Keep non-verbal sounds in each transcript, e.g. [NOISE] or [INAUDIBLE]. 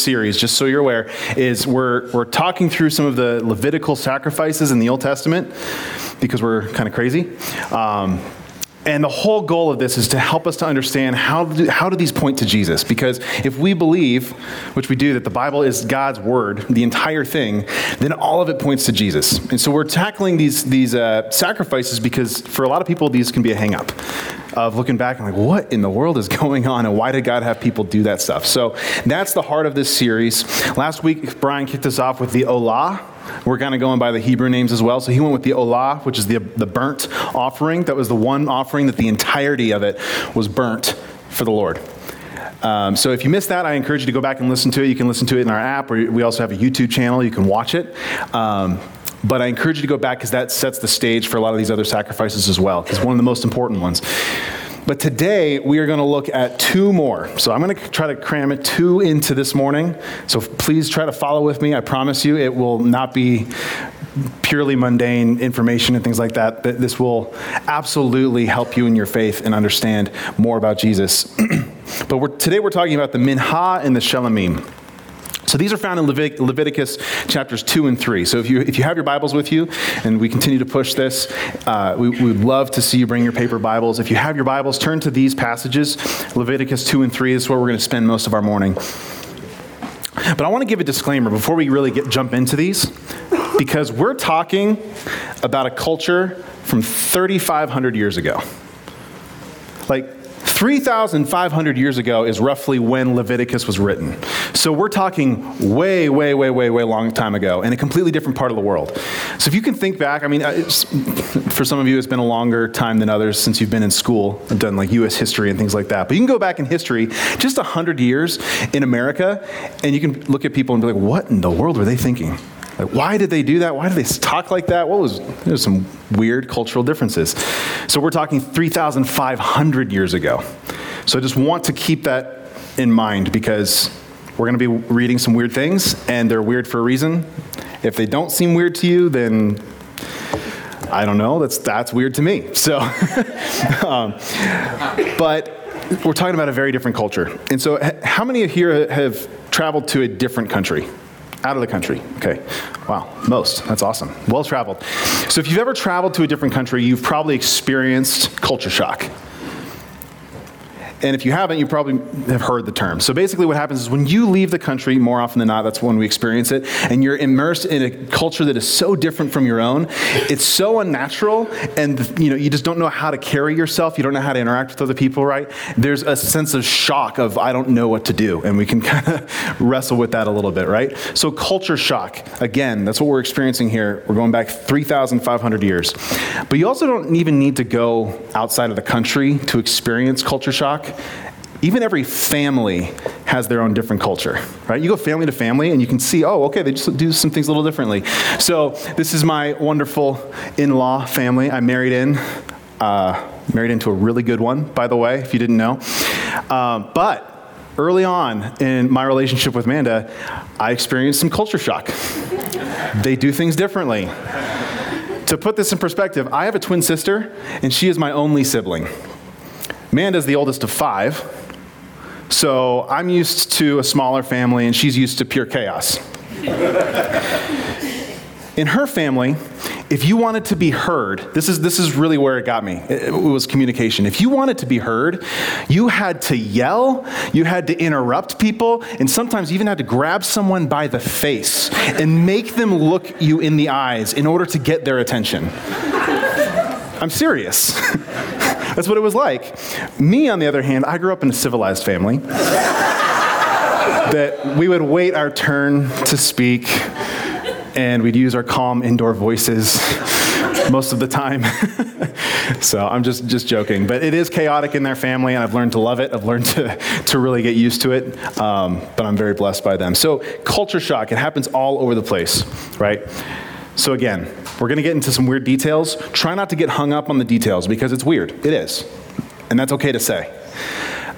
series, just so you're aware, is we're, we're talking through some of the Levitical sacrifices in the Old Testament because we're kind of crazy. Um, and the whole goal of this is to help us to understand how do, how do these point to Jesus? Because if we believe, which we do, that the Bible is God's word, the entire thing, then all of it points to Jesus. And so we're tackling these, these uh, sacrifices because for a lot of people, these can be a hang up of looking back and like, what in the world is [LAUGHS] going on and why did God have people do that stuff? So that's the heart of this series. Last week, Brian kicked us off with the Olah, we're kind of going by the Hebrew names as well. So he went with the olah, which is the, the burnt offering. That was the one offering that the entirety of it was burnt for the Lord. Um, so if you missed that, I encourage you to go back and listen to it. You can listen to it in our app, or we also have a YouTube channel. You can watch it. Um, but I encourage you to go back because that sets the stage for a lot of these other sacrifices as well. It's one of the most important ones. But today we are going to look at two more. So I'm going to try to cram it two into this morning. So please try to follow with me. I promise you it will not be purely mundane information and things like that. But this will absolutely help you in your faith and understand more about Jesus. [CLEARS THROAT] but we're, today we're talking about the Minha and the Shelamim. So these are found in Levit- Leviticus chapters 2 and 3. So if you, if you have your Bibles with you, and we continue to push this, uh, we, we would love to see you bring your paper Bibles. If you have your Bibles, turn to these passages Leviticus 2 and 3 is where we're going to spend most of our morning. But I want to give a disclaimer before we really get, jump into these, because we're talking about a culture from 3,500 years ago. Like, 3,500 years ago is roughly when Leviticus was written. So we're talking way, way, way, way, way long time ago in a completely different part of the world. So if you can think back, I mean, uh, for some of you, it's been a longer time than others since you've been in school and done like U.S. history and things like that. But you can go back in history just 100 years in America, and you can look at people and be like, what in the world were they thinking? Like, why did they do that? Why did they talk like that? What was, there's some weird cultural differences. So we're talking 3,500 years ago. So I just want to keep that in mind because we're going to be reading some weird things, and they're weird for a reason. If they don't seem weird to you, then I don't know. That's that's weird to me. So, [LAUGHS] um, but we're talking about a very different culture. And so, how many of here have traveled to a different country? Out of the country. Okay. Wow. Most. That's awesome. Well traveled. So if you've ever traveled to a different country, you've probably experienced culture shock. And if you haven't, you probably have heard the term. So basically, what happens is when you leave the country, more often than not, that's when we experience it, and you're immersed in a culture that is so different from your own, it's so unnatural, and you know you just don't know how to carry yourself. You don't know how to interact with other people, right? There's a sense of shock of I don't know what to do, and we can [LAUGHS] kind of wrestle with that a little bit, right? So culture shock, again, that's what we're experiencing here. We're going back 3,500 years, but you also don't even need to go outside of the country to experience culture shock even every family has their own different culture, right? You go family to family and you can see, oh, okay, they just do some things a little differently. So this is my wonderful in-law family I married in. Uh, married into a really good one, by the way, if you didn't know. Uh, but early on in my relationship with Amanda, I experienced some culture shock. they do things differently. To put this in perspective, I have a twin sister, and she is my only sibling. Amanda's the oldest of five, so I'm used to a smaller family, and she's used to pure chaos. In her family, if you wanted to be heard, this is, this is really where it got me. It, it, was communication. If you wanted to be heard, you had to yell, you had to interrupt people, and sometimes you even had to grab someone by the face and make them look you in the eyes in order to get their attention. I'm serious. [LAUGHS] That's what it was like. Me, on the other hand, I grew up in a civilized family. that we would wait our turn to speak, and we'd use our calm indoor voices most of the time. [LAUGHS] so I'm just, just joking. But it is chaotic in their family, and I've learned to love it. I've learned to, to really get used to it. Um, but I'm very blessed by them. So, culture shock, it happens all over the place, right? So, again, we're going to get into some weird details. Try not to get hung up on the details because it's weird. It is. And that's okay to say.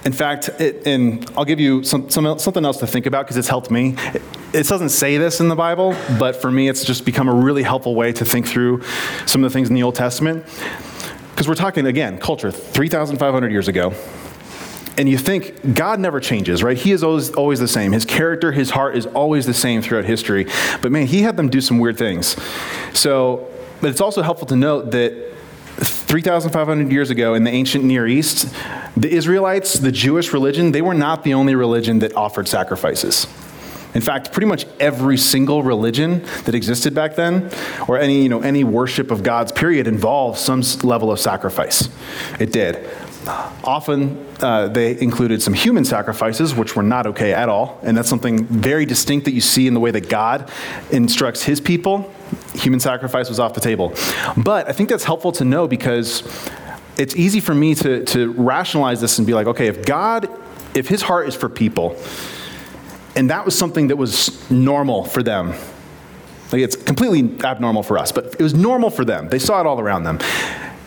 In fact, it, and I'll give you some, some, something else to think about because it's helped me. It, it doesn't say this in the Bible, but for me, it's just become a really helpful way to think through some of the things in the Old Testament. Because we're talking, again, culture 3,500 years ago. And you think God never changes, right? He is always, always the same. His character, his heart is always the same throughout history. But man, he had them do some weird things. So, but it's also helpful to note that 3,500 years ago in the ancient Near East, the Israelites, the Jewish religion, they were not the only religion that offered sacrifices. In fact, pretty much every single religion that existed back then, or any, you know, any worship of God's period, involved some level of sacrifice. It did. Often uh, they included some human sacrifices, which were not okay at all. And that's something very distinct that you see in the way that God instructs his people. Human sacrifice was off the table. But I think that's helpful to know because it's easy for me to, to rationalize this and be like, okay, if God, if his heart is for people, and that was something that was normal for them. Like it's completely abnormal for us, but it was normal for them. They saw it all around them.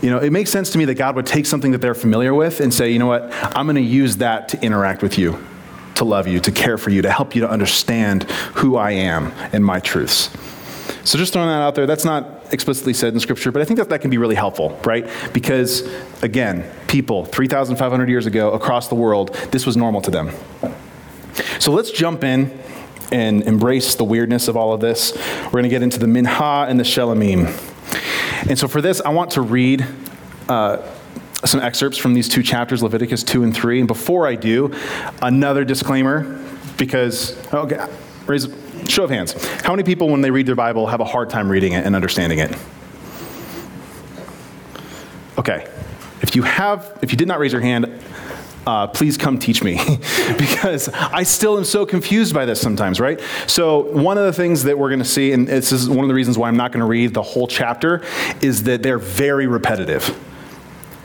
You know, it makes sense to me that God would take something that they're familiar with and say, you know what, I'm going to use that to interact with you, to love you, to care for you, to help you to understand who I am and my truths. So just throwing that out there, that's not explicitly said in Scripture, but I think that that can be really helpful, right? Because, again, people 3,500 years ago across the world, this was normal to them. So let's jump in and embrace the weirdness of all of this. We're going to get into the Minha and the Shelamim. And so for this, I want to read uh, some excerpts from these two chapters, Leviticus 2 and 3. And before I do, another disclaimer, because, okay, raise, show of hands. How many people, when they read their Bible, have a hard time reading it and understanding it? Okay. If you have, if you did not raise your hand, uh, please come teach me [LAUGHS] because I still am so confused by this sometimes, right? So, one of the things that we're going to see, and this is one of the reasons why I'm not going to read the whole chapter, is that they're very repetitive.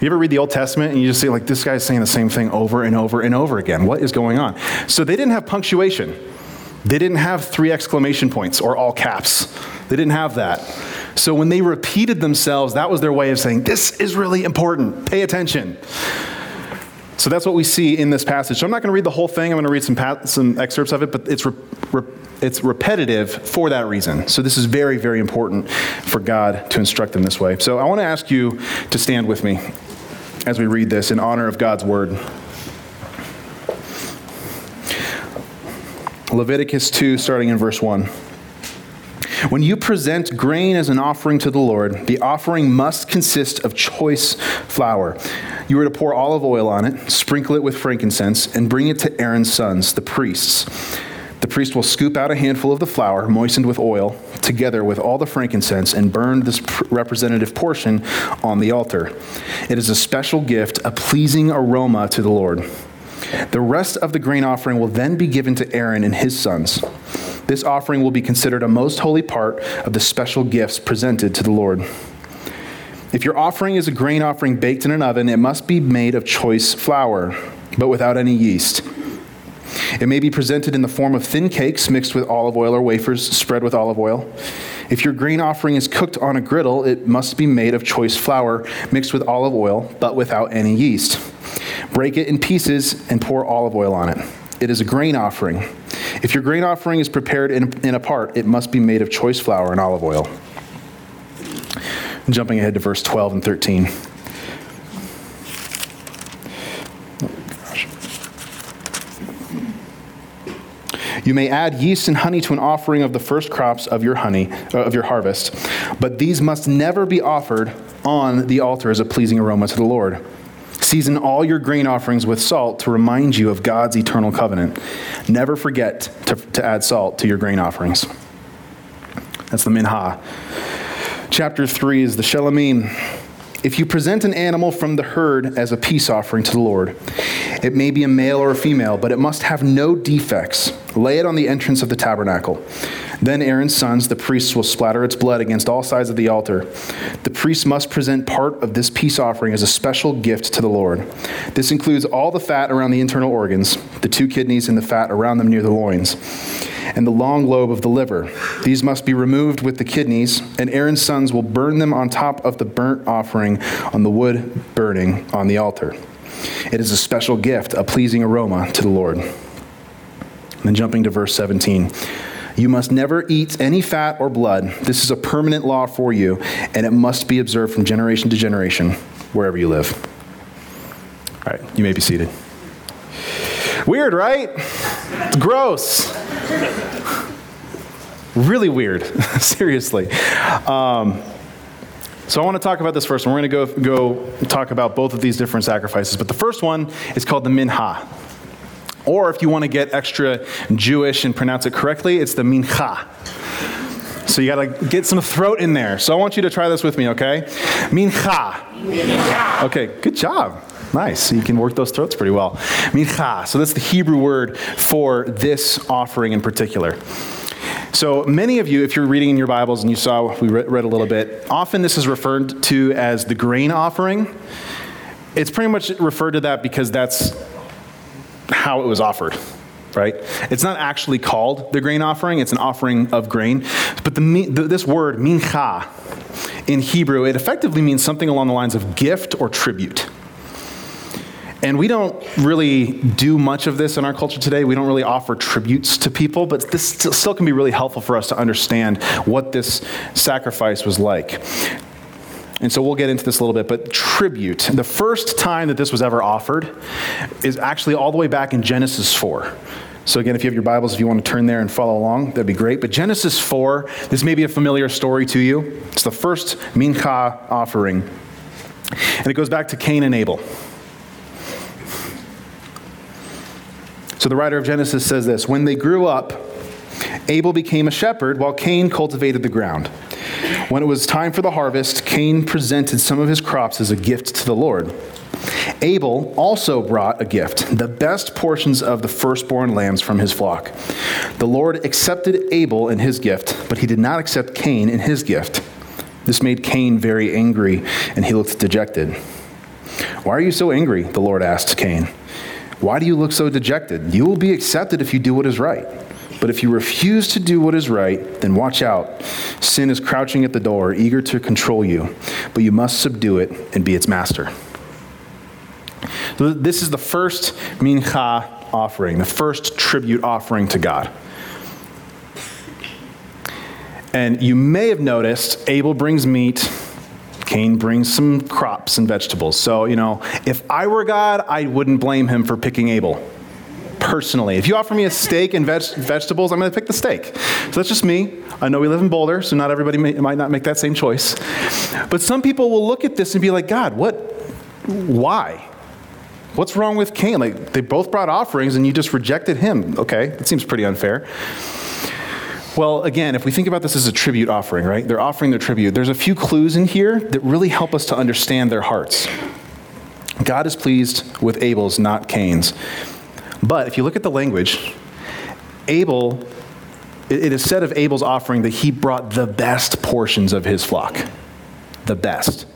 You ever read the Old Testament and you just see, like, this guy's saying the same thing over and over and over again? What is going on? So, they didn't have punctuation, they didn't have three exclamation points or all caps. They didn't have that. So, when they repeated themselves, that was their way of saying, This is really important. Pay attention. So that's what we see in this passage. So I'm not going to read the whole thing. I'm going to read some, pa- some excerpts of it, but it's, re- re- it's repetitive for that reason. So this is very, very important for God to instruct them this way. So I want to ask you to stand with me as we read this in honor of God's word. Leviticus 2, starting in verse 1. When you present grain as an offering to the Lord, the offering must consist of choice flour. You are to pour olive oil on it, sprinkle it with frankincense, and bring it to Aaron's sons, the priests. The priest will scoop out a handful of the flour, moistened with oil, together with all the frankincense, and burn this representative portion on the altar. It is a special gift, a pleasing aroma to the Lord. The rest of the grain offering will then be given to Aaron and his sons. This offering will be considered a most holy part of the special gifts presented to the Lord. If your offering is a grain offering baked in an oven, it must be made of choice flour, but without any yeast. It may be presented in the form of thin cakes mixed with olive oil or wafers spread with olive oil. If your grain offering is cooked on a griddle, it must be made of choice flour mixed with olive oil, but without any yeast. Break it in pieces and pour olive oil on it. It is a grain offering. If your grain offering is prepared in, in a part, it must be made of choice flour and olive oil. Jumping ahead to verse 12 and 13. You may add yeast and honey to an offering of the first crops of your honey uh, of your harvest, but these must never be offered on the altar as a pleasing aroma to the Lord. Season all your grain offerings with salt to remind you of God's eternal covenant. Never forget to, to add salt to your grain offerings. That's the Minha. Chapter 3 is the Shelamim. If you present an animal from the herd as a peace offering to the Lord, it may be a male or a female, but it must have no defects. Lay it on the entrance of the tabernacle. Then Aaron's sons, the priests, will splatter its blood against all sides of the altar. The priest must present part of this peace offering as a special gift to the Lord. This includes all the fat around the internal organs, the two kidneys, and the fat around them near the loins, and the long lobe of the liver. These must be removed with the kidneys, and Aaron's sons will burn them on top of the burnt offering on the wood burning on the altar. It is a special gift, a pleasing aroma to the Lord. And then jumping to verse 17. You must never eat any fat or blood. This is a permanent law for you, and it must be observed from generation to generation, wherever you live. All right, you may be seated. Weird, right? Gross. Really weird, [LAUGHS] seriously. Um, so I want to talk about this first one. We're going to go, go talk about both of these different sacrifices. But the first one is called the mincha. Or if you want to get extra Jewish and pronounce it correctly, it's the mincha. So you got to get some throat in there. So I want you to try this with me, okay? Mincha. mincha. Okay, good job. Nice. You can work those throats pretty well. Mincha. So that's the Hebrew word for this offering in particular. So many of you, if you're reading in your Bibles and you saw, we read a little bit, often this is referred to as the grain offering. It's pretty much referred to that because that's how it was offered right? It's not actually called the grain offering, it's an offering of grain. But the, the, this word, mincha, in Hebrew, it effectively means something along the lines of gift or tribute. And we don't really do much of this in our culture today. We don't really offer tributes to people, but this still can be really helpful for us to understand what this sacrifice was like. And so we'll get into this a little bit, but tribute, the first time that this was ever offered is actually all the way back in Genesis 4. So, again, if you have your Bibles, if you want to turn there and follow along, that'd be great. But Genesis 4, this may be a familiar story to you. It's the first mincha offering. And it goes back to Cain and Abel. So, the writer of Genesis says this When they grew up, Abel became a shepherd while Cain cultivated the ground. When it was time for the harvest, Cain presented some of his crops as a gift to the Lord. Abel also brought a gift, the best portions of the firstborn lambs from his flock. The Lord accepted Abel in his gift, but he did not accept Cain in his gift. This made Cain very angry, and he looked dejected. Why are you so angry? The Lord asked Cain. Why do you look so dejected? You will be accepted if you do what is right. But if you refuse to do what is right, then watch out. Sin is crouching at the door, eager to control you, but you must subdue it and be its master. So this is the first mincha offering, the first tribute offering to God. And you may have noticed Abel brings meat, Cain brings some crops and vegetables. So, you know, if I were God, I wouldn't blame him for picking Abel personally. If you offer me a steak and veg- vegetables, I'm going to pick the steak. So that's just me. I know we live in Boulder, so not everybody may, might not make that same choice. But some people will look at this and be like, God, what? Why? What's wrong with Cain? Like, they both brought offerings and you just rejected him. Okay, that seems pretty unfair. Well, again, if we think about this as a tribute offering, right? They're offering their tribute. There's a few clues in here that really help us to understand their hearts. God is pleased with Abel's, not Cain's. But if you look at the language, Abel, it is said of Abel's offering that he brought the best portions of his flock. The best.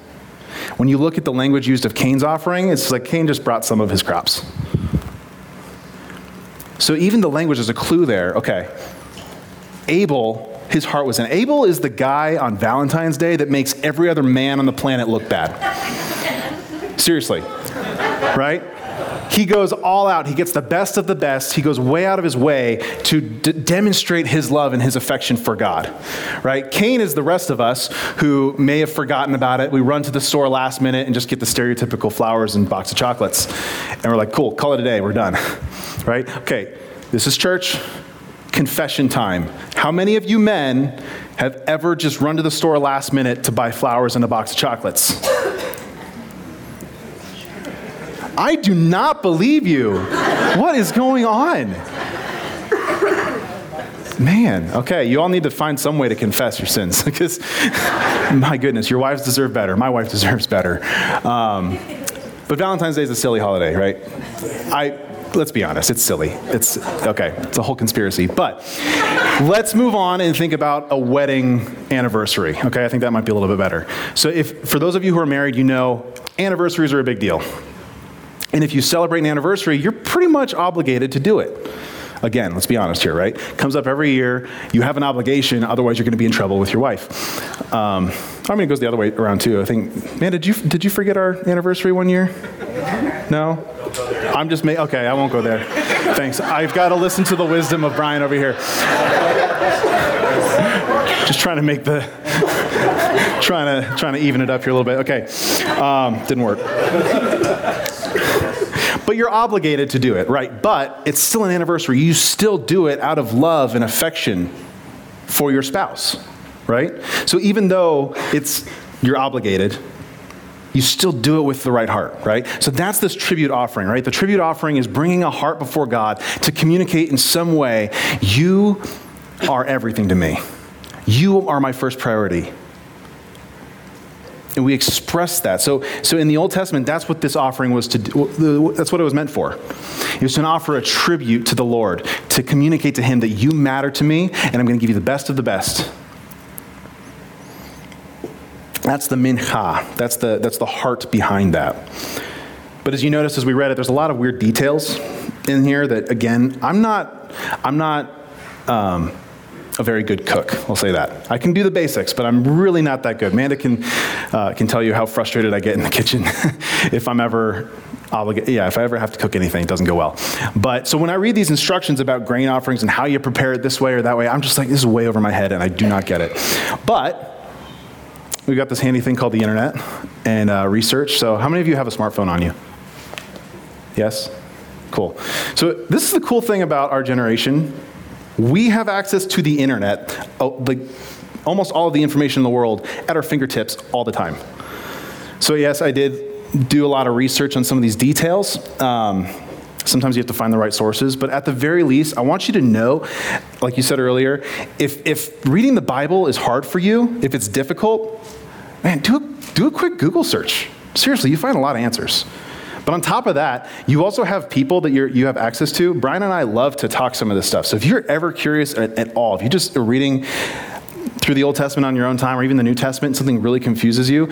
When you look at the language used of Cain's offering, it's like Cain just brought some of his crops. So even the language is a clue there. Okay. Abel, his heart was in. Abel is the guy on Valentine's Day that makes every other man on the planet look bad. Seriously. Right? He goes all out. He gets the best of the best. He goes way out of his way to d- demonstrate his love and his affection for God. Right? Cain is the rest of us who may have forgotten about it. We run to the store last minute and just get the stereotypical flowers and box of chocolates. And we're like, cool, call it a day. We're done. [LAUGHS] right? Okay, this is church confession time. How many of you men have ever just run to the store last minute to buy flowers and a box of chocolates? I do not believe you. What is going on? Man, okay, you all need to find some way to confess your sins [LAUGHS] because, my goodness, your wives deserve better. My wife deserves better. Um, but Valentine's Day is a silly holiday, right? I let's be honest, it's silly. It's okay, it's a whole conspiracy. But let's move on and think about a wedding anniversary. Okay, I think that might be a little bit better. So if for those of you who are married, you know anniversaries are a big deal. And if you celebrate an anniversary, you're pretty much obligated to do it. Again, let's be honest here, right? Comes up every year. You have an obligation, otherwise you're going to be in trouble with your wife. Um, I mean, it goes the other way around too. I think, man, did you did you forget our anniversary one year? No. I'm just making. Okay, I won't go there. Thanks. I've got to listen to the wisdom of Brian over here. just trying to make the trying to trying to even it up here a little bit. Okay, um, didn't work. But you're obligated to do it, right? But it's still an anniversary. You still do it out of love and affection for your spouse, right? So even though it's you're obligated, you still do it with the right heart, right? So that's this tribute offering, right? The tribute offering is bringing a heart before God to communicate in some way, you are everything to me. You are my first priority. And we express that. So, so in the Old Testament, that's what this offering was to do. That's what it was meant for. It was to offer a tribute to the Lord, to communicate to Him that you matter to me, and I'm going to give you the best of the best. That's the mincha. That's the, that's the heart behind that. But as you notice as we read it, there's a lot of weird details in here that, again, I'm not, I'm not um, a very good cook. I'll say that. I can do the basics, but I'm really not that good. Amanda can, uh, can tell you how frustrated I get in the kitchen [LAUGHS] if I'm ever obligated. Yeah, if I ever have to cook anything, it doesn't go well. But so when I read these instructions about grain offerings and how you prepare it this way or that way, I'm just like, this is way over my head and I do not get it. But we've got this handy thing called the internet and uh, research. So, how many of you have a smartphone on you? Yes? Cool. So, this is the cool thing about our generation. We have access to the internet, oh, like almost all of the information in the world, at our fingertips all the time. So, yes, I did do a lot of research on some of these details. Um, Sometimes you have to find the right sources, but at the very least, I want you to know, like you said earlier, if, if reading the Bible is hard for you, if it's difficult, man, do a, do a quick Google search. Seriously, you find a lot of answers. But on top of that, you also have people that you have access to. Brian and I love to talk some of this stuff. So if you're ever curious at, at all, if you just are reading through the Old Testament on your own time or even the New Testament, something really confuses you,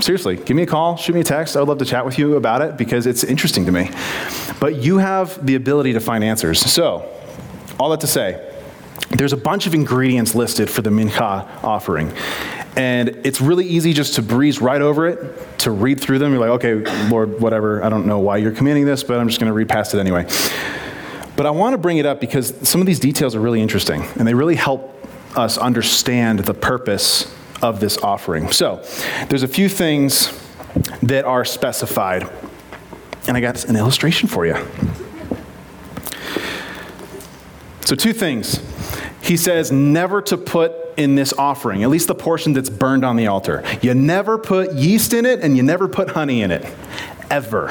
seriously, give me a call, shoot me a text. I would love to chat with you about it because it's interesting to me. But you have the ability to find answers. So, all that to say, there's a bunch of ingredients listed for the mincha offering. And it's really easy just to breeze right over it, to read through them. You're like, okay, Lord, whatever. I don't know why you're commanding this, but I'm just going to read past it anyway. But I want to bring it up because some of these details are really interesting and they really help us understand the purpose of this offering. So, there's a few things that are specified, and I got an illustration for you. So, two things. He says never to put in this offering, at least the portion that's burned on the altar. You never put yeast in it, and you never put honey in it, ever.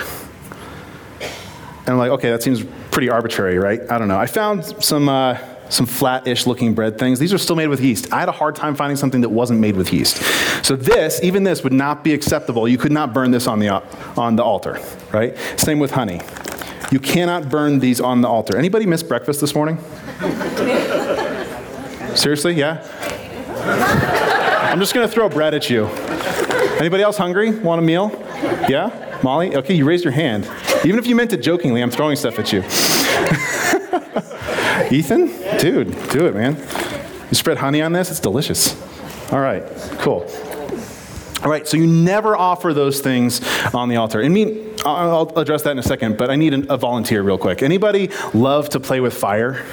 And I'm like, okay, that seems pretty arbitrary, right? I don't know. I found some. Uh, some flat-ish looking bread things. These are still made with yeast. I had a hard time finding something that wasn't made with yeast. So this, even this, would not be acceptable. You could not burn this on the on the altar, right? Same with honey. You cannot burn these on the altar. Anybody miss breakfast this morning? [LAUGHS] Seriously? Yeah. I'm just gonna throw bread at you. Anybody else hungry? Want a meal? Yeah? Molly? Okay, you raised your hand. Even if you meant it jokingly, I'm throwing stuff at you. [LAUGHS] Ethan? Dude, do it, man. You spread honey on this? It's delicious. All right, cool. All right, so you never offer those things on the altar. And me, I'll address that in a second, but I need a volunteer real quick. Anybody love to play with fire?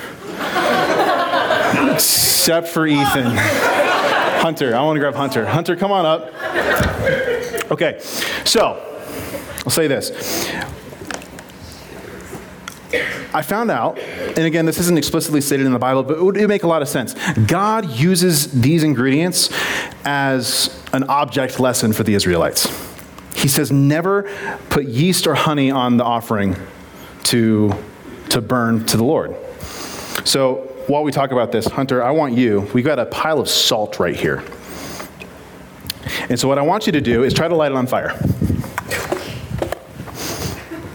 Except for Ethan. Hunter, I want to grab Hunter. Hunter, come on up. Okay, so I'll say this. I found out, and again, this isn't explicitly stated in the Bible, but it would, make a lot of sense. God uses these ingredients as an object lesson for the Israelites. He says, never put yeast or honey on the offering to, to burn to the Lord. So while we talk about this, Hunter, I want you, we've got a pile of salt right here. And so what I want you to do is try to light it on fire.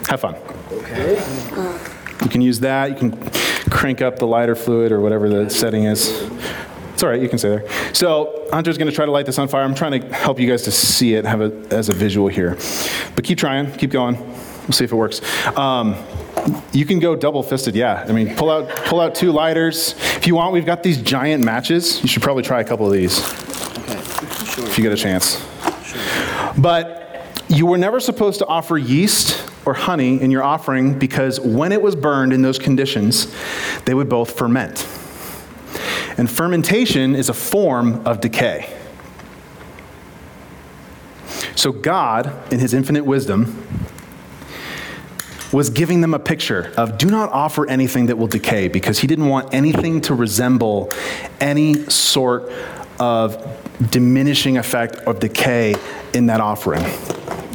Have fun. Okay. You can use that. You can crank up the lighter fluid or whatever the setting is. It's all right, you can stay there. So Hunter's going to try to light this on fire. I'm trying to help you guys to see it, have it as a visual here. But keep trying, keep going. We'll see if it works. Um, you can go double fisted, yeah. I mean, pull out, pull out two lighters. If you want, we've got these giant matches. You should probably try a couple of these. Okay, sure. If you get a chance. Sure. But you were never supposed to offer yeast or honey in your offering because when it was burned in those conditions, they would both ferment. And fermentation is a form of decay. So, God, in His infinite wisdom, was giving them a picture of do not offer anything that will decay because he didn't want anything to resemble any sort of diminishing effect of decay in that offering.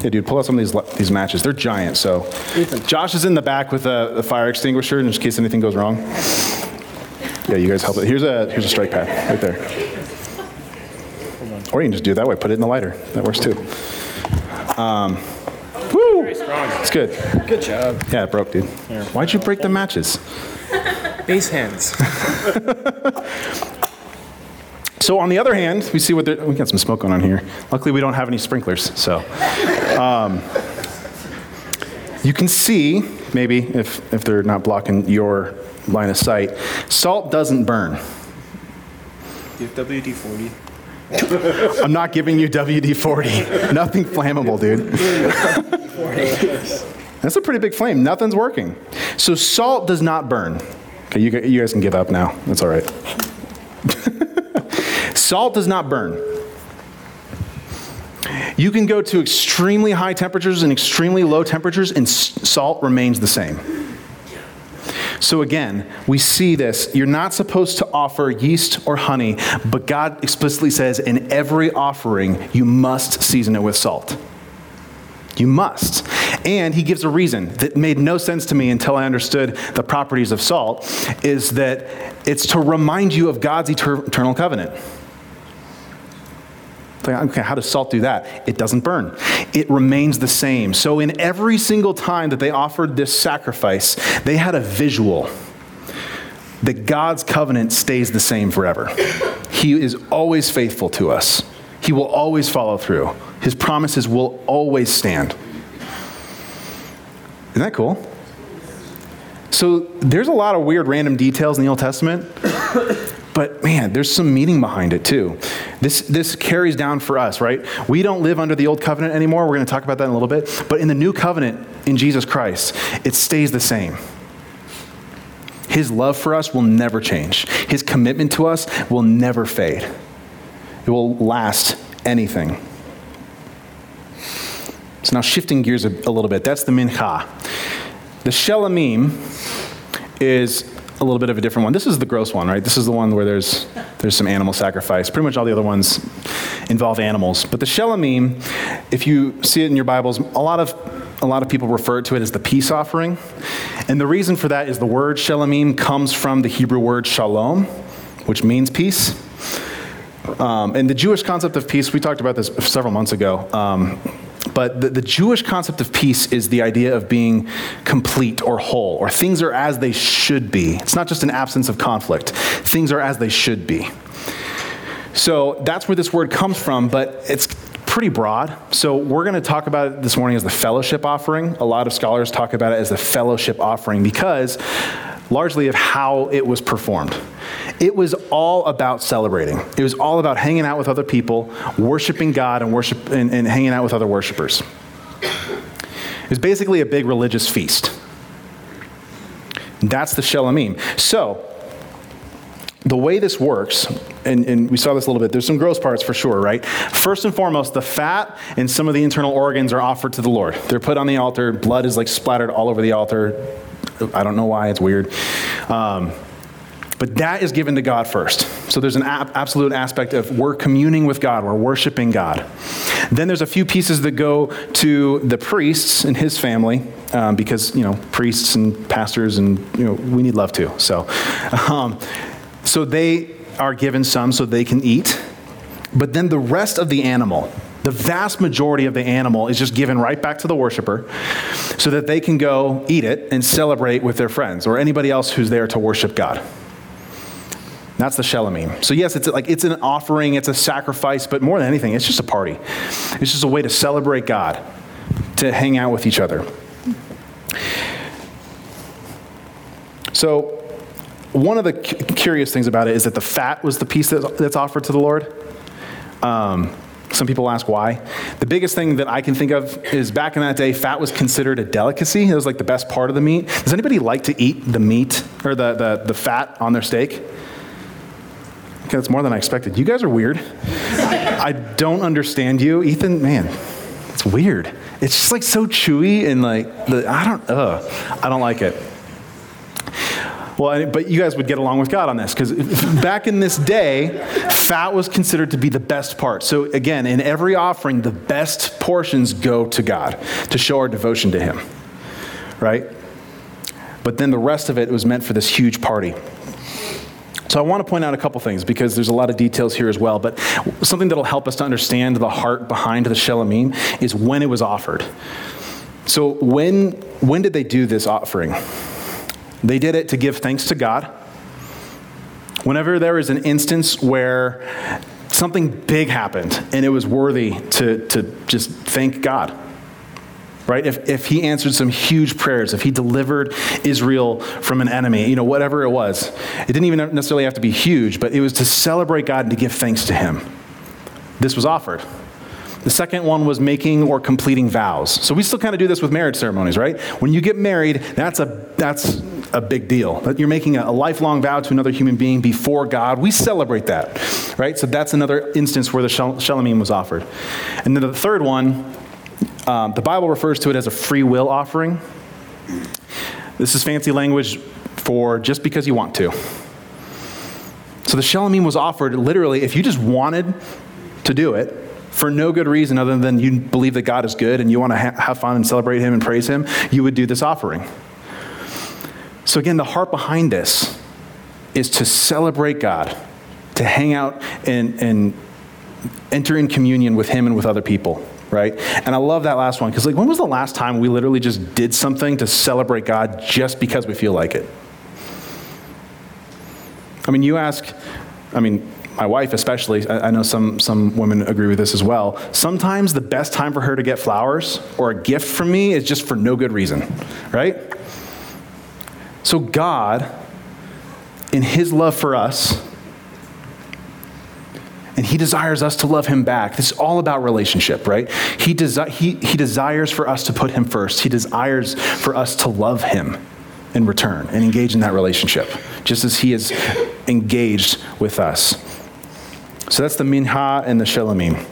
Yeah, dude, pull out some of these, these matches. They're giant, so. Ethan. Josh is in the back with a, a fire extinguisher in case anything goes wrong. Yeah, you guys help it. Here's a, here's a strike pad right there. Or you can just do it that way, put it in the lighter. That works too. Um, woo! It's good. Good job. Yeah, it broke, dude. Why'd you break the matches? Base hands. [LAUGHS] So on the other hand, we see what they're- we got some smoke going on here. Luckily, we don't have any sprinklers, so um, you can see maybe if if they're not blocking your line of sight. Salt doesn't burn. You have WD 40. I'm not giving you WD-40. Nothing flammable, dude. That's a pretty big flame. Nothing's working. So salt does not burn. Okay, you, you guys can give up now. That's all right. [LAUGHS] salt does not burn. You can go to extremely high temperatures and extremely low temperatures, and salt remains the same. So again, we see this. You're not supposed to offer yeast or honey, but God explicitly says in every offering, you must season it with salt. You must. And he gives a reason that made no sense to me until I understood the properties of salt is that it's to remind you of God's eter- eternal covenant. Okay, how does salt do that? It doesn't burn. It remains the same. So, in every single time that they offered this sacrifice, they had a visual that God's covenant stays the same forever. He is always faithful to us, He will always follow through. His promises will always stand. Isn't that cool? So, there's a lot of weird random details in the Old Testament. But man, there's some meaning behind it too. This, this carries down for us, right? We don't live under the old covenant anymore. We're going to talk about that in a little bit. But in the new covenant in Jesus Christ, it stays the same. His love for us will never change, His commitment to us will never fade. It will last anything. So now shifting gears a, a little bit, that's the mincha. The shelamim is a little bit of a different one. This is the gross one, right? This is the one where there's there's some animal sacrifice. Pretty much all the other ones involve animals. But the shelamim, if you see it in your Bibles, a lot of a lot of people refer to it as the peace offering. And the reason for that is the word shelamim comes from the Hebrew word shalom, which means peace. Um, and the Jewish concept of peace, we talked about this several months ago. Um, but the, the Jewish concept of peace is the idea of being complete or whole, or things are as they should be. It's not just an absence of conflict, things are as they should be. So that's where this word comes from, but it's pretty broad. So we're going to talk about it this morning as the fellowship offering. A lot of scholars talk about it as the fellowship offering because largely of how it was performed. It was all about celebrating. It was all about hanging out with other people, worshiping God, and worship and, and hanging out with other worshipers. It was basically a big religious feast. That's the Shelamim. So, the way this works, and, and, we saw this a little bit, there's some gross parts for sure, right? First and foremost, the fat and some of the internal organs are offered to the Lord. They're put on the altar, blood is like splattered all over the altar. I don't know why, it's weird. Um, but that is given to God first. So there's an ab- absolute aspect of we're communing with God, we're worshiping God. Then there's a few pieces that go to the priests and his family, um, because you know priests and pastors and you know we need love too. So, [LAUGHS] um, so they are given some so they can eat. But then the rest of the animal, the vast majority of the animal is just given right back to the worshiper so that they can go eat it and celebrate with their friends or anybody else who's there to worship God. That's the Shelamim. So yes, it's like it's an offering, it's a sacrifice, but more than anything, it's just a party. It's just a way to celebrate God, to hang out with each other. So one of the cu- curious things about it is that the fat was the piece that, that's offered to the Lord. Um, some people ask why. The biggest thing that I can think of is back in that day, fat was considered a delicacy. It was like the best part of the meat. Does anybody like to eat the meat or the, the, the fat on their steak? Okay, that's more than I expected. You guys are weird. I don't understand you. Ethan, man, it's weird. It's just like so chewy and like the I don't uh I don't like it. Well, but you guys would get along with God on this because back in this day, fat was considered to be the best part. So, again, in every offering, the best portions go to God to show our devotion to Him, right? But then the rest of it was meant for this huge party. So I want to point out a couple things because there's a lot of details here as well. But something that'll help us to understand the heart behind the Shelamim is when it was offered. So when when did they do this offering? They did it to give thanks to God. Whenever there is an instance where something big happened and it was worthy to, to just thank God, right? If, if he answered some huge prayers, if he delivered Israel from an enemy, you know, whatever it was, it didn't even necessarily have to be huge, but it was to celebrate God and to give thanks to him. This was offered. The second one was making or completing vows. So we still kind of do this with marriage ceremonies, right? When you get married, that's a that's a big deal. You're making a, lifelong vow to another human being before God. We celebrate that, right? So that's another instance where the Shelamim was offered. And then the third one, um, the Bible refers to it as a free will offering. This is fancy language for just because you want to. So the Shelamim was offered literally, if you just wanted to do it, for no good reason other than you believe that God is good and you want to ha- have fun and celebrate Him and praise Him, you would do this offering. So, again, the heart behind this is to celebrate God, to hang out and, and enter in communion with Him and with other people, right? And I love that last one because, like, when was the last time we literally just did something to celebrate God just because we feel like it? I mean, you ask, I mean, my wife especially, I, know some, some women agree with this as well. Sometimes the best time for her to get flowers or a gift from me is just for no good reason, right? So God, in his love for us, and he desires us to love him back. This is all about relationship, right? He, desi- he, he desires for us to put him first. He desires for us to love him in return and engage in that relationship, just as he is engaged with us. So that's the minha and the shelamim.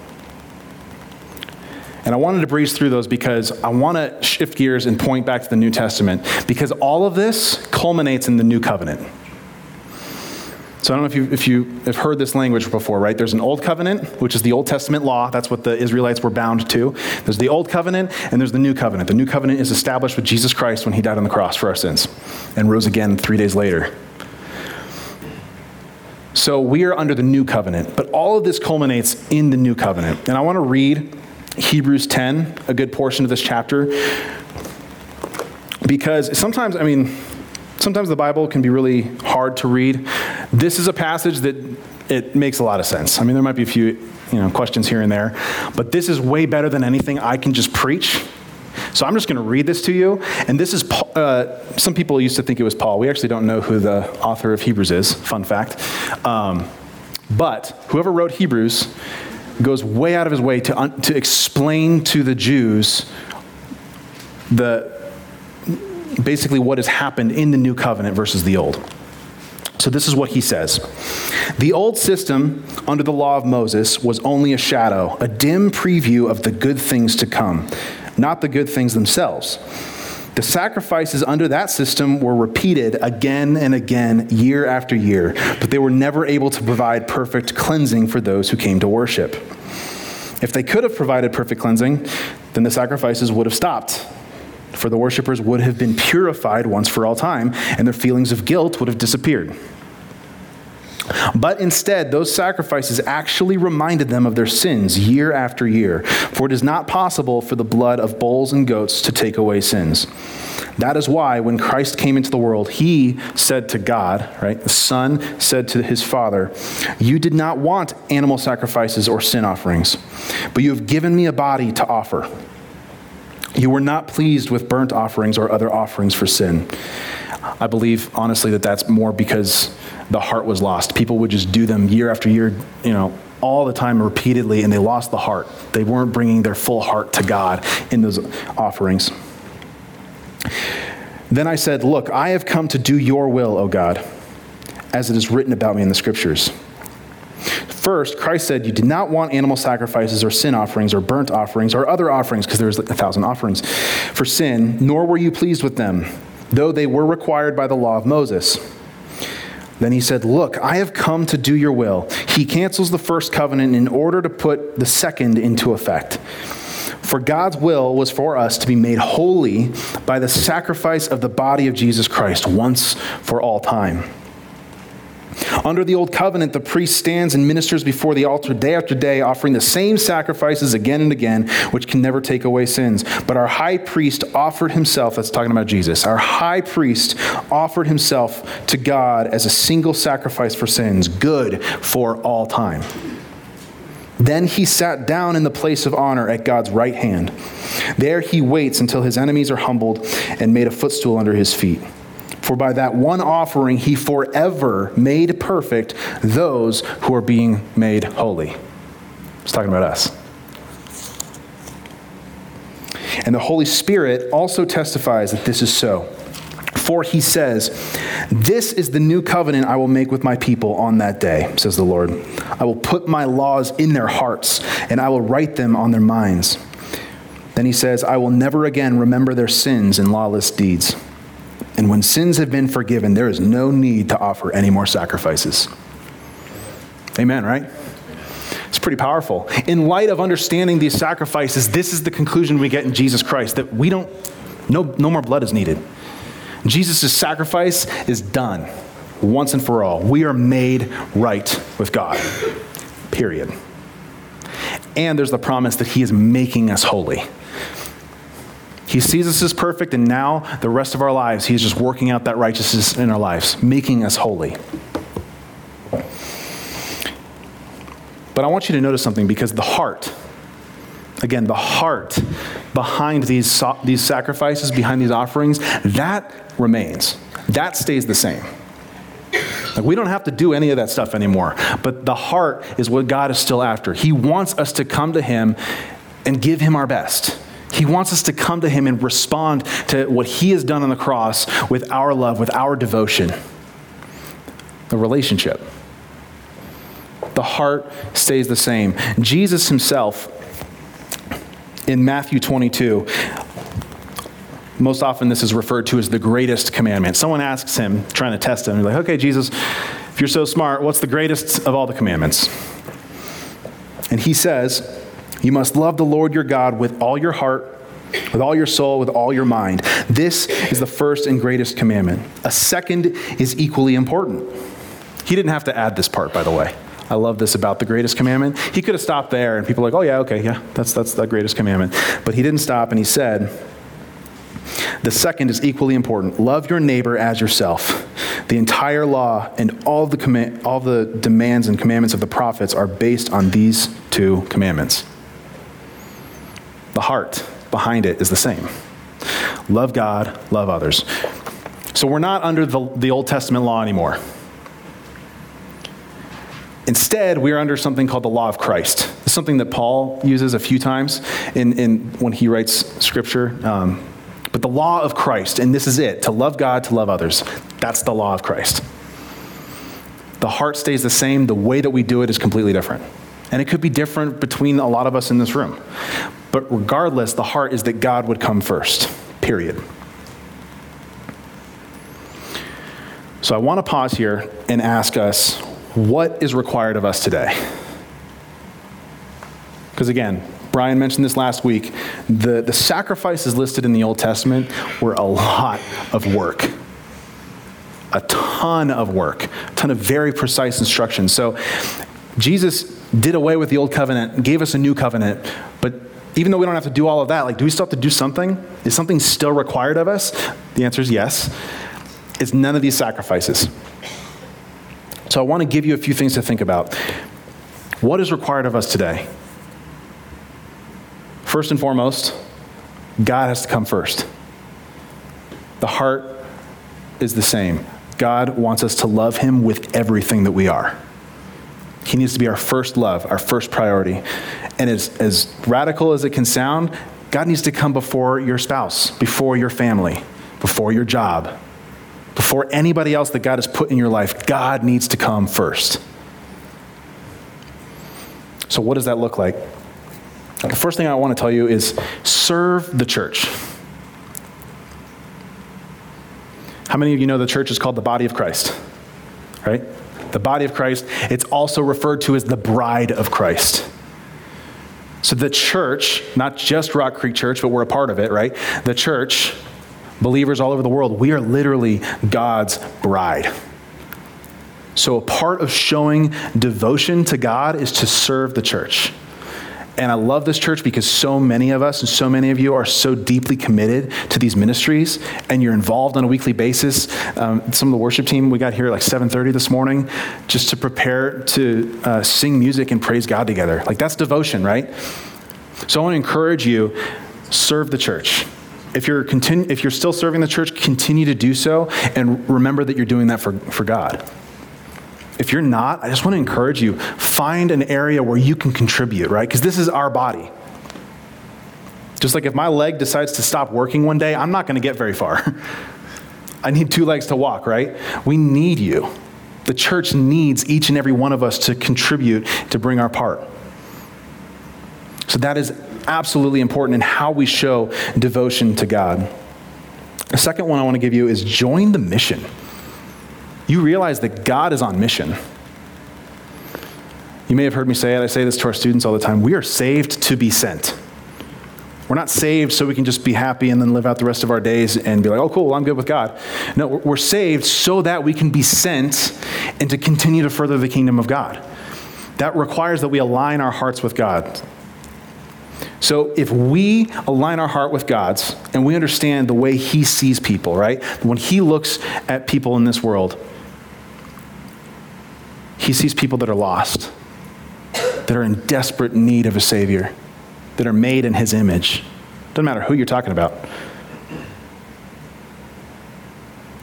And I wanted to breeze through those because I want to shift gears and point back to the New Testament because all of this culminates in the New Covenant. So I don't know if you, if you have heard this language before, right? There's an Old Covenant, which is the Old Testament law. That's what the Israelites were bound to. There's the Old Covenant, and there's the New Covenant. The New Covenant is established with Jesus Christ when he died on the cross for our sins and rose again three days later. So we are under the new covenant, but all of this culminates in the new covenant. And I want to read Hebrews 10, a good portion of this chapter, because sometimes, I mean, sometimes the Bible can be really hard to read. This is a passage that it makes a lot of sense. I mean, there might be a few, you know, questions here and there, but this is way better than anything I can just preach so I'm just going to read this to you. And this is, uh, some people used to think it was Paul. We actually don't know who the author of Hebrews is, fun fact. Um, but whoever wrote Hebrews goes way out of his way to, un- to explain to the Jews the, basically what has happened in the new covenant versus the old. So, this is what he says The old system under the law of Moses was only a shadow, a dim preview of the good things to come not the good things themselves. The sacrifices under that system were repeated again and again, year after year, but they were never able to provide perfect cleansing for those who came to worship. If they could have provided perfect cleansing, then the sacrifices would have stopped, for the worshippers would have been purified once for all time, and their feelings of guilt would have disappeared. But instead, those sacrifices actually reminded them of their sins year after year, for it is not possible for the blood of bulls and goats to take away sins. That is why when Christ came into the world, he said to God, right? The Son said to his Father, You did not want animal sacrifices or sin offerings, but you have given me a body to offer. You were not pleased with burnt offerings or other offerings for sin. I believe, honestly, that that's more because the heart was lost. People would just do them year after year, you know, all the time repeatedly, and they lost the heart. They weren't bringing their full heart to God in those offerings. Then I said, Look, I have come to do your will, O God, as it is written about me in the scriptures. First, Christ said, You did not want animal sacrifices or sin offerings or burnt offerings or other offerings, because there was a thousand offerings for sin, nor were you pleased with them, though they were required by the law of Moses. Then he said, Look, I have come to do your will. He cancels the first covenant in order to put the second into effect. For God's will was for us to be made holy by the sacrifice of the body of Jesus Christ once for all time. Under the old covenant, the priest stands and ministers before the altar day after day, offering the same sacrifices again and again, which can never take away sins. But our high priest offered himself, that's talking about Jesus, our high priest offered himself to God as a single sacrifice for sins, good for all time. Then he sat down in the place of honor at God's right hand. There he waits until his enemies are humbled and made a footstool under his feet. For by that one offering he forever made perfect those who are being made holy. He's talking about us. And the Holy Spirit also testifies that this is so. For he says, This is the new covenant I will make with my people on that day, says the Lord. I will put my laws in their hearts, and I will write them on their minds. Then he says, I will never again remember their sins and lawless deeds. And when sins have been forgiven, there is no need to offer any more sacrifices. Amen, right? It's pretty powerful. In light of understanding these sacrifices, this is the conclusion we get in Jesus Christ that we don't, no, no more blood is needed. Jesus' sacrifice is done once and for all. We are made right with God, period. And there's the promise that He is making us holy. He sees us as perfect, and now the rest of our lives, He's just working out that righteousness in our lives, making us holy. But I want you to notice something because the heart, again, the heart behind these, these sacrifices, behind these offerings, that remains. That stays the same. Like we don't have to do any of that stuff anymore. But the heart is what God is still after. He wants us to come to Him and give Him our best. He wants us to come to Him and respond to what He has done on the cross with our love, with our devotion, the relationship. The heart stays the same. Jesus Himself, in Matthew 22, most often this is referred to as the greatest commandment. Someone asks him, trying to test him, like, okay, Jesus, if you're so smart, what's the greatest of all the commandments? And he says, you must love the Lord your God with all your heart, with all your soul, with all your mind. This is the first and greatest commandment. A second is equally important. He didn't have to add this part, by the way. I love this about the greatest commandment. He could have stopped there and people are like, oh, yeah, okay, yeah, that's, that's the greatest commandment. But he didn't stop and he said, the second is equally important love your neighbor as yourself. The entire law and all the, all the demands and commandments of the prophets are based on these two commandments the heart behind it is the same love God, love others. So we're not under the, the Old Testament law anymore. Instead, we are under something called the law of Christ. It's something that Paul uses a few times in, in when he writes scripture. Um, but the law of Christ, and this is it to love God, to love others. That's the law of Christ. The heart stays the same, the way that we do it is completely different. And it could be different between a lot of us in this room. But regardless, the heart is that God would come first, period. So I want to pause here and ask us what is required of us today? Because again, Brian mentioned this last week. The, the sacrifices listed in the Old Testament were a lot of work. A ton of work, a ton of very precise instructions. So Jesus did away with the old covenant, gave us a new covenant, but even though we don't have to do all of that, like, do we still have to do something? Is something still required of us? The answer is yes. It's none of these sacrifices. So I want to give you a few things to think about. What is required of us today? First and foremost, God has to come first. The heart is the same. God wants us to love Him with everything that we are. He needs to be our first love, our first priority. And as, as radical as it can sound, God needs to come before your spouse, before your family, before your job, before anybody else that God has put in your life. God needs to come first. So, what does that look like? The first thing I want to tell you is serve the church. How many of you know the church is called the body of Christ? Right? The body of Christ. It's also referred to as the bride of Christ. So the church, not just Rock Creek Church, but we're a part of it, right? The church, believers all over the world, we are literally God's bride. So a part of showing devotion to God is to serve the church. And I love this church because so many of us and so many of you are so deeply committed to these ministries, and you're involved on a weekly basis. Um, some of the worship team we got here at like 7:30 this morning, just to prepare to uh, sing music and praise God together. Like that's devotion, right? So I want to encourage you: serve the church. If you're continu- if you're still serving the church, continue to do so, and remember that you're doing that for, for God. If you're not, I just want to encourage you find an area where you can contribute, right? Because this is our body. Just like if my leg decides to stop working one day, I'm not going to get very far. [LAUGHS] I need two legs to walk, right? We need you. The church needs each and every one of us to contribute to bring our part. So that is absolutely important in how we show devotion to God. The second one I want to give you is join the mission you realize that God is on mission. You may have heard me say it, I say this to our students all the time. We are saved to be sent. We're not saved so we can just be happy and then live out the rest of our days and be like, oh, cool, I'm good with God. No, we're saved so that we can be sent and to continue to further the kingdom of God. That requires that we align our hearts with God. So if we align our heart with God's and we understand the way He sees people, right? When He looks at people in this world, he sees people that are lost, that are in desperate need of a Savior, that are made in His image. Doesn't matter who you're talking about.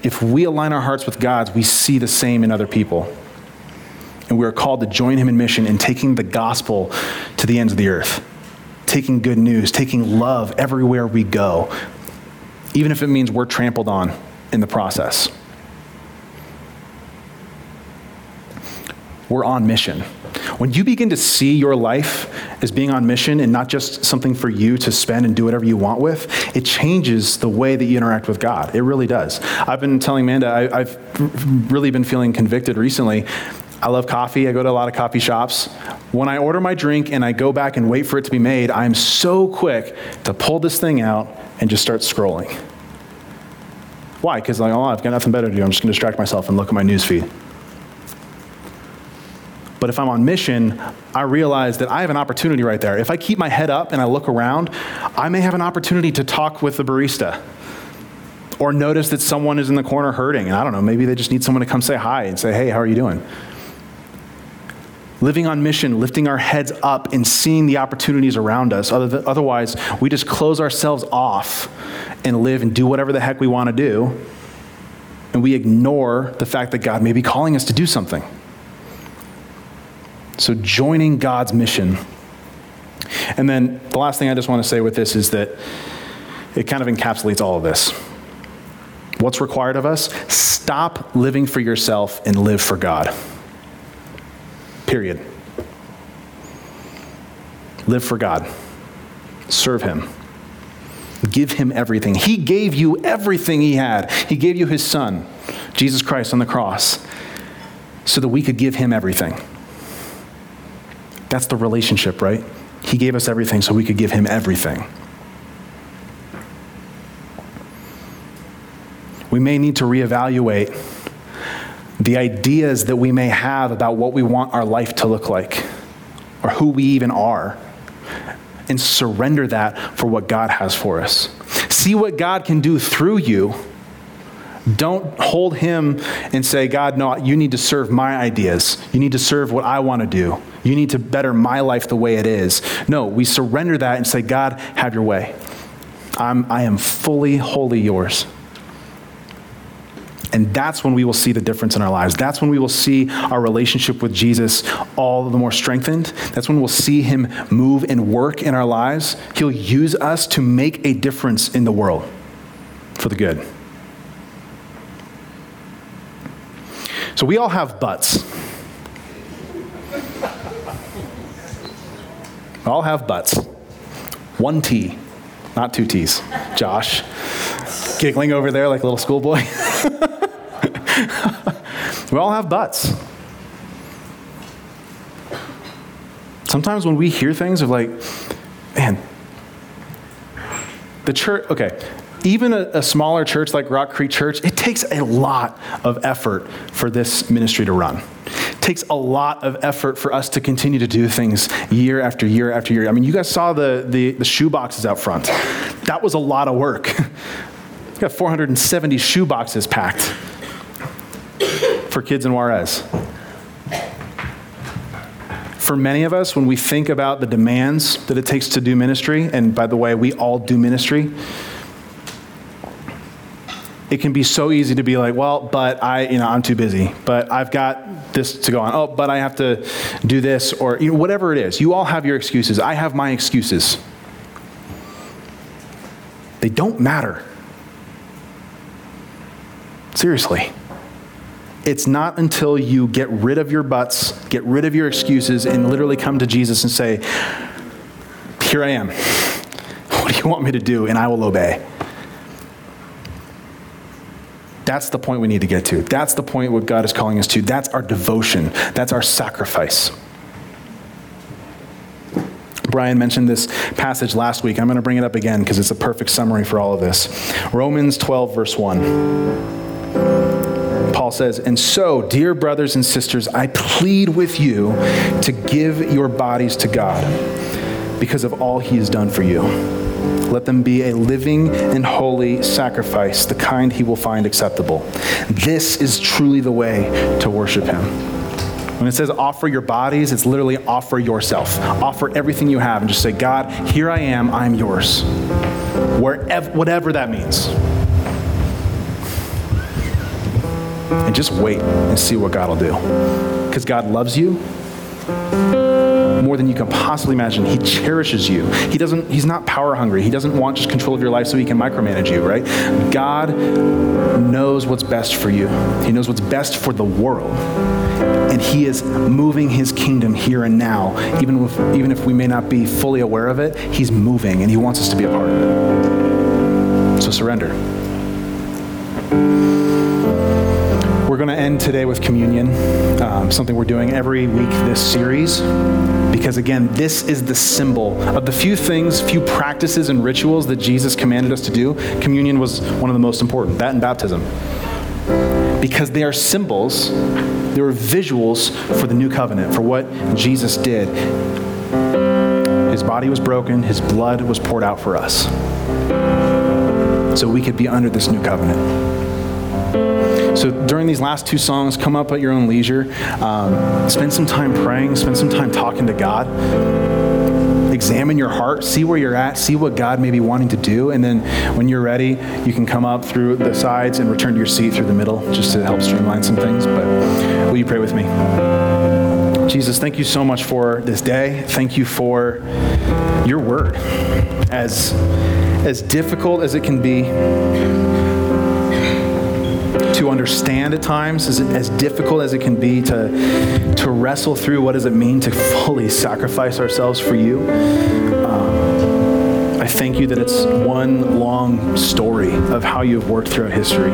If we align our hearts with God's, we see the same in other people. And we are called to join Him in mission in taking the gospel to the ends of the earth, taking good news, taking love everywhere we go, even if it means we're trampled on in the process. We're on mission. When you begin to see your life as being on mission and not just something for you to spend and do whatever you want with, it changes the way that you interact with God. It really does. I've been telling Amanda, I, have really been feeling convicted recently. I love coffee. I go to a lot of coffee shops. When I order my drink and I go back and wait for it to be made, I'm so quick to pull this thing out and just start scrolling. Why? Because like, oh, I've got nothing better to do. I'm just going to distract myself and look at my news feed. But if I'm on mission, I realize that I have an opportunity right there. If I keep my head up and I look around, I may have an opportunity to talk with the barista or notice that someone is in the corner hurting. And I don't know, maybe they just need someone to come say hi and say, hey, how are you doing? Living on mission, lifting our heads up and seeing the opportunities around us. Otherwise, we just close ourselves off and live and do whatever the heck we want to do. And we ignore the fact that God may be calling us to do something. So, joining God's mission. And then the last thing I just want to say with this is that it kind of encapsulates all of this. What's required of us? Stop living for yourself and live for God. Period. Live for God. Serve Him. Give Him everything. He gave you everything He had. He gave you His Son, Jesus Christ, on the cross, so that we could give Him everything. That's the relationship, right? He gave us everything so we could give him everything. We may need to reevaluate the ideas that we may have about what we want our life to look like or who we even are and surrender that for what God has for us. See what God can do through you. Don't hold him and say, God, no, you need to serve my ideas. You need to serve what I want to do. You need to better my life the way it is. No, we surrender that and say, God, have your way. I'm, I am fully, wholly yours. And that's when we will see the difference in our lives. That's when we will see our relationship with Jesus all the more strengthened. That's when we'll see him move and work in our lives. He'll use us to make a difference in the world for the good. So we all have butts. All have butts. One T, not two T's. Josh, giggling over there like a little schoolboy. [LAUGHS] we all have butts. Sometimes when we hear things of like, man, the church, okay, even a, a, smaller church like Rock Creek Church, it takes a lot of effort for this ministry to run. Takes a lot of effort for us to continue to do things year after year after year. I mean, you guys saw the, the, the shoe boxes out front. That was a lot of work. [LAUGHS] we got 470 shoe boxes packed for kids in Juarez for many of us, when we think about the demands that it takes to do ministry, and by the way, we all do ministry, it can be so easy to be like, well, but I, you know, I'm too busy, but I've got this to go on. Oh, but I have to do this, or you know, whatever it is. You all have your excuses. I have my excuses. They don't matter. Seriously. It's not until you get rid of your butts, get rid of your excuses, and literally come to Jesus and say, Here I am. [LAUGHS] What do you want me to do? And I will obey. That's the point we need to get to. That's the point what God is calling us to. That's our devotion. That's our sacrifice. Brian mentioned this passage last week. I'm going to bring it up again because it's a perfect summary for all of this. Romans 12, verse 1. Paul says, And so, dear brothers and sisters, I plead with you to give your bodies to God because of all he has done for you. Let them be a living and holy sacrifice, the kind he will find acceptable. This is truly the way to worship him. When it says offer your bodies, it's literally offer yourself. Offer everything you have and just say, God, here I am, I'm yours. Wherever, whatever that means. and just wait and see what God will do. Because God loves you more than you can possibly imagine. He cherishes you. He doesn't he's not power hungry. He doesn't want just control of your life so he can micromanage you, right? God knows what's best for you. He knows what's best for the world. And he is moving his kingdom here and now. Even if even if we may not be fully aware of it, he's moving and he wants us to be a part of it. So surrender. We're going to end today with communion, um, something we're doing every week this series. Because again, this is the symbol of the few things, few practices and rituals that Jesus commanded us to do. Communion was one of the most important, that and baptism. Because they are symbols, they were visuals for the new covenant, for what Jesus did. His body was broken, his blood was poured out for us. So we could be under this new covenant. So during these last two songs, come up at your own leisure. Um, spend some time praying, spend some time talking to God. Examine your heart, see where you're at, see what God may be wanting to do. And then when you're ready, you can come up through the sides and return to your seat through the middle just to help streamline some things. But will you pray with me? Jesus, thank you so much for this day. Thank you for your word. As, as difficult as it can be, to understand at times, as, as difficult as it can be to, to wrestle through what does it mean to fully sacrifice ourselves for you. Um, I thank you that it's one long story of how you've worked throughout history.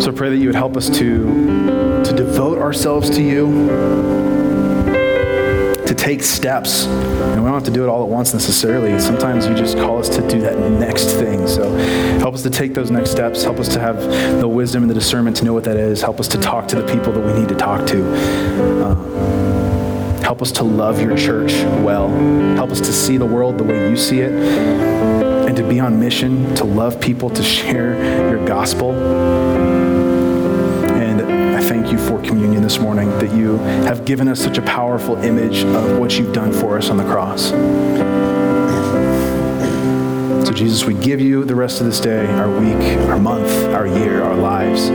So I pray that you would help us to, to devote ourselves to you take steps. And we don't have to do it all at once necessarily. Sometimes you just call us to do that next thing. So help us to take those next steps. Help us to have the wisdom and the discernment to know what that is. Help us to talk to the people that we need to talk to. Um, help us to love your church well. Help us to see the world the way you see it. And to be on mission, to love people, to share your gospel you for communion this morning, that you have given us such a powerful image of what you've done for us on the cross. So, Jesus, we give you the rest of this day, our week, our month, our year, our lives